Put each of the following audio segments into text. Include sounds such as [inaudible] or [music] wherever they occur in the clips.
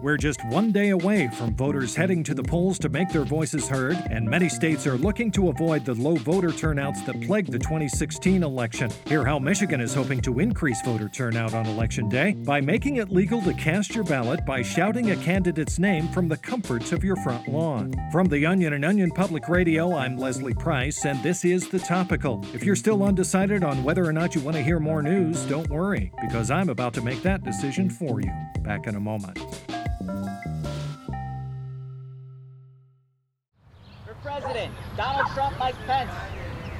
We're just one day away from voters heading to the polls to make their voices heard, and many states are looking to avoid the low voter turnouts that plagued the 2016 election. Hear how Michigan is hoping to increase voter turnout on Election Day by making it legal to cast your ballot by shouting a candidate's name from the comforts of your front lawn. From the Onion and Onion Public Radio, I'm Leslie Price, and this is The Topical. If you're still undecided on whether or not you want to hear more news, don't worry, because I'm about to make that decision for you. Back in a moment. For president, Donald Trump, Mike Pence.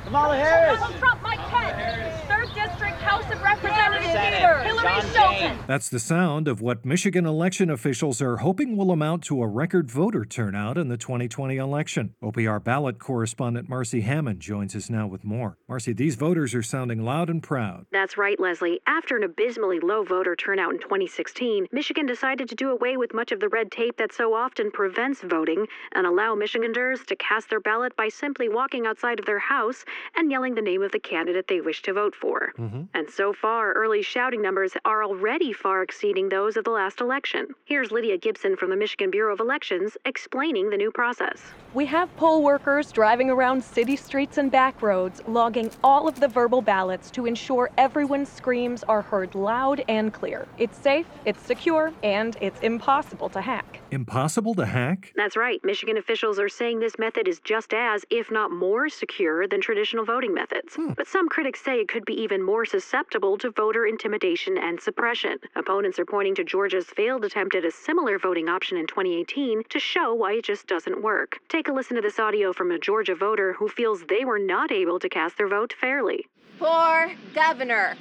Kamala Harris. Donald Trump, Mike Pence. Third District House of Representatives leader, Hillary Shelton. That's the sound of what Michigan election officials are hoping will amount to a record voter turnout in the 2020 election. OPR ballot correspondent Marcy Hammond joins us now with more. Marcy, these voters are sounding loud and proud. That's right, Leslie. After an abysmally low voter turnout in 2016, Michigan decided to do away with much of the red tape that so often prevents voting and allow Michiganders to cast their ballot by simply walking outside of their house and yelling the name of the candidate they wish to vote for. Mm-hmm. And so far, early shouting numbers are already far exceeding those of the last election. Here's Lydia Gibson from the Michigan Bureau of Elections explaining the new process. We have poll workers driving around city streets and back roads, logging all of the verbal ballots to ensure everyone's screams are heard loud and clear. It's safe, it's secure, and it's impossible to hack. Impossible to hack? That's right. Michigan officials are saying this method is just as, if not more, secure than traditional voting methods. Hmm. But some critics say it could be even more susceptible to voter intimidation and suppression. Opponents are pointing to Georgia's failed attempt at a similar voting option in 2018 to show why it just doesn't work. Take a listen to this audio from a Georgia voter who feels they were not able to cast their vote fairly. For governor,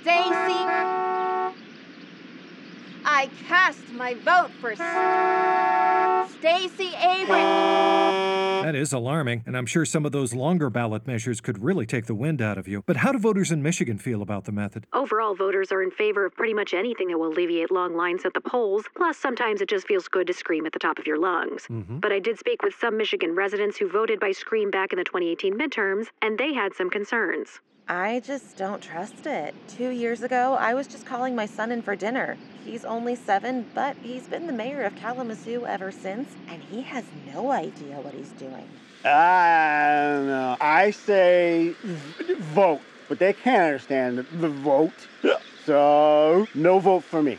Stacey. I cast my vote for Stacey Abrams. That is alarming, and I'm sure some of those longer ballot measures could really take the wind out of you. But how do voters in Michigan feel about the method? Overall, voters are in favor of pretty much anything that will alleviate long lines at the polls. Plus, sometimes it just feels good to scream at the top of your lungs. Mm-hmm. But I did speak with some Michigan residents who voted by scream back in the 2018 midterms, and they had some concerns. I just don't trust it. Two years ago, I was just calling my son in for dinner. He's only seven, but he's been the mayor of Kalamazoo ever since, and he has no idea what he's doing. I know. I say vote, but they can't understand the vote. So, no vote for me.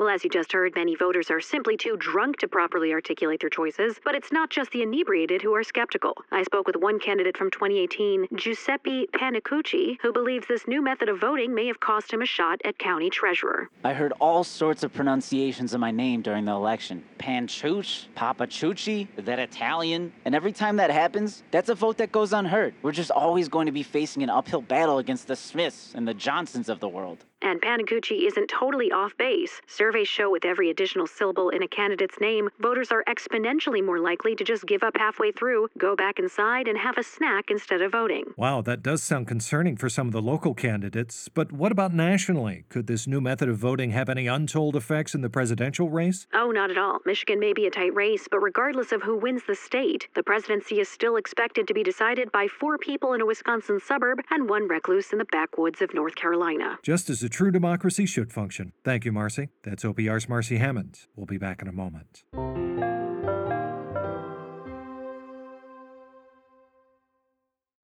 Well, as you just heard, many voters are simply too drunk to properly articulate their choices, but it's not just the inebriated who are skeptical. I spoke with one candidate from 2018, Giuseppe Panicucci, who believes this new method of voting may have cost him a shot at county treasurer. I heard all sorts of pronunciations of my name during the election. Panchuch, Papachucci, that Italian. And every time that happens, that's a vote that goes unheard. We're just always going to be facing an uphill battle against the Smiths and the Johnsons of the world. And Panicucci isn't totally off base. Surveys show with every additional syllable in a candidate's name, voters are exponentially more likely to just give up halfway through, go back inside, and have a snack instead of voting. Wow, that does sound concerning for some of the local candidates. But what about nationally? Could this new method of voting have any untold effects in the presidential race? Oh, not at all. Michigan may be a tight race, but regardless of who wins the state, the presidency is still expected to be decided by four people in a Wisconsin suburb and one recluse in the backwoods of North Carolina. Just as true democracy should function. Thank you, Marcy. That's OPR's Marcy Hammond. We'll be back in a moment.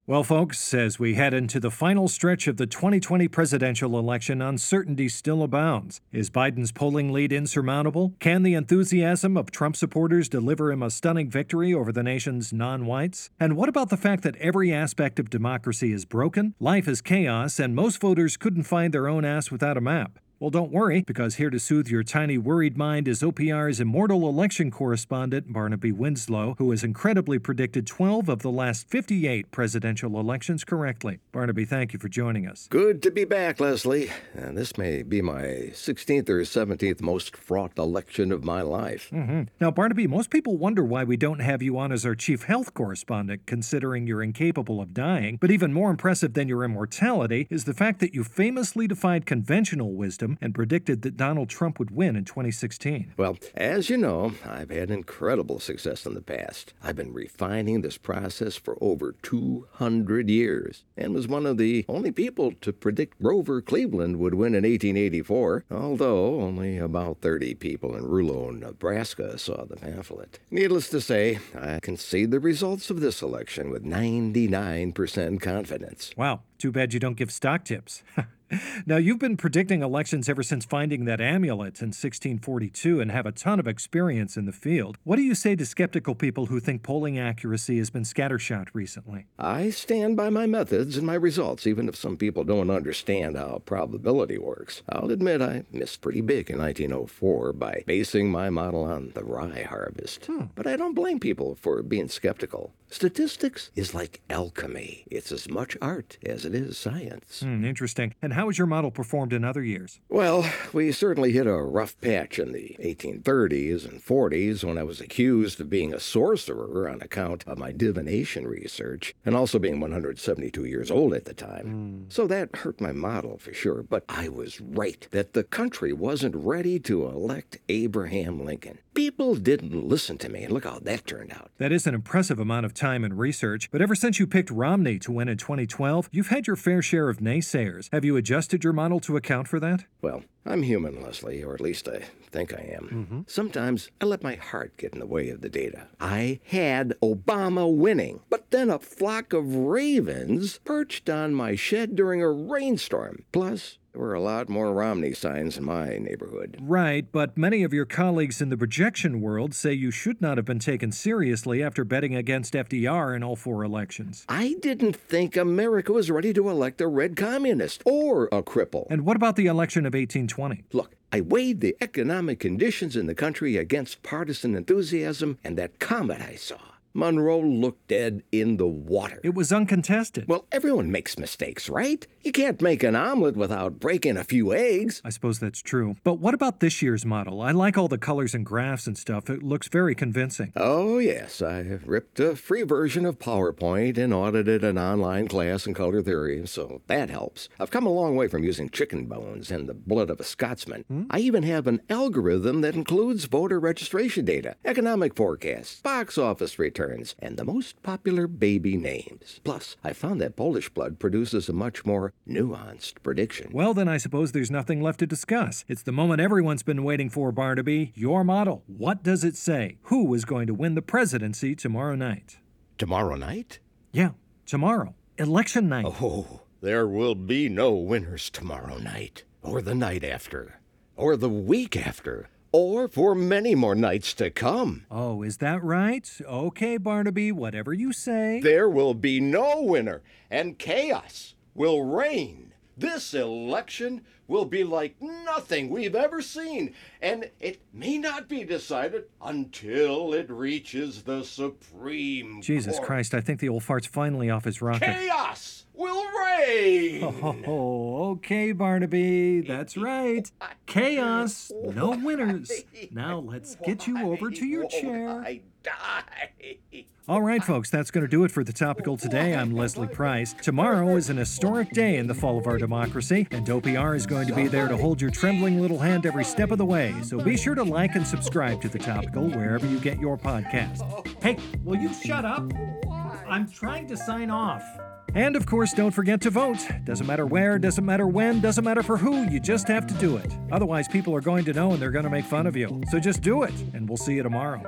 Well, folks, as we head into the final stretch of the 2020 presidential election, uncertainty still abounds. Is Biden's polling lead insurmountable? Can the enthusiasm of Trump supporters deliver him a stunning victory over the nation's non whites? And what about the fact that every aspect of democracy is broken? Life is chaos, and most voters couldn't find their own ass without a map. Well, don't worry, because here to soothe your tiny worried mind is OPR's immortal election correspondent, Barnaby Winslow, who has incredibly predicted 12 of the last 58 presidential elections correctly. Barnaby, thank you for joining us. Good to be back, Leslie. And this may be my 16th or 17th most fraught election of my life. hmm Now, Barnaby, most people wonder why we don't have you on as our chief health correspondent, considering you're incapable of dying. But even more impressive than your immortality is the fact that you famously defied conventional wisdom him and predicted that Donald Trump would win in 2016. Well, as you know, I've had incredible success in the past. I've been refining this process for over 200 years and was one of the only people to predict Grover Cleveland would win in 1884, although only about 30 people in Rouleau, Nebraska saw the pamphlet. Needless to say, I can see the results of this election with 99% confidence. Wow, too bad you don't give stock tips. [laughs] Now, you've been predicting elections ever since finding that amulet in 1642 and have a ton of experience in the field. What do you say to skeptical people who think polling accuracy has been scattershot recently? I stand by my methods and my results, even if some people don't understand how probability works. I'll admit I missed pretty big in 1904 by basing my model on the rye harvest. Hmm. But I don't blame people for being skeptical. Statistics is like alchemy, it's as much art as it is science. Hmm, interesting. And how has your model performed in other years? Well, we certainly hit a rough patch in the 1830s and 40s when I was accused of being a sorcerer on account of my divination research and also being 172 years old at the time. Hmm. So that hurt my model for sure, but I was right that the country wasn't ready to elect Abraham Lincoln. People didn't listen to me, and look how that turned out. That is an impressive amount of time and research, but ever since you picked Romney to win in 2012, you've had your fair share of naysayers. Have you adjusted your model to account for that? Well, I'm human, Leslie, or at least I think I am. Mm-hmm. Sometimes I let my heart get in the way of the data. I had Obama winning, but then a flock of ravens perched on my shed during a rainstorm. Plus, there were a lot more Romney signs in my neighborhood. Right, but many of your colleagues in the projection world say you should not have been taken seriously after betting against FDR in all four elections. I didn't think America was ready to elect a red communist or a cripple. And what about the election of 1820? Look, I weighed the economic conditions in the country against partisan enthusiasm, and that comet I saw. Monroe looked dead in the water. It was uncontested. Well, everyone makes mistakes, right? You can't make an omelet without breaking a few eggs. I suppose that's true. But what about this year's model? I like all the colors and graphs and stuff. It looks very convincing. Oh, yes, I have ripped a free version of PowerPoint and audited an online class in color theory, so that helps. I've come a long way from using chicken bones and the blood of a Scotsman. Hmm? I even have an algorithm that includes voter registration data, economic forecasts, box office returns, and the most popular baby names. Plus, I found that Polish blood produces a much more nuanced prediction. Well, then I suppose there's nothing left to discuss. It's the moment everyone's been waiting for, Barnaby. Your model. What does it say? Who is going to win the presidency tomorrow night? Tomorrow night? Yeah, tomorrow. Election night. Oh, there will be no winners tomorrow night, or the night after, or the week after, or for many more nights to come. Oh, is that right? Okay, Barnaby, whatever you say. There will be no winner, and chaos will reign. This election will be like nothing we've ever seen, and it may not be decided until it reaches the Supreme Jesus Court. Christ, I think the old fart's finally off his rocker. Chaos will reign. Oh, okay, Barnaby. That's right. Chaos. No [laughs] winners. Now let's get you over to your chair. I die. All right, folks, that's going to do it for the topical today. I'm Leslie Price. Tomorrow is an historic day in the fall of our democracy, and OPR is going to be there to hold your trembling little hand every step of the way. So be sure to like and subscribe to the topical wherever you get your podcast. Hey, will you shut up? I'm trying to sign off. And of course, don't forget to vote. Doesn't matter where, doesn't matter when, doesn't matter for who, you just have to do it. Otherwise, people are going to know and they're going to make fun of you. So just do it, and we'll see you tomorrow.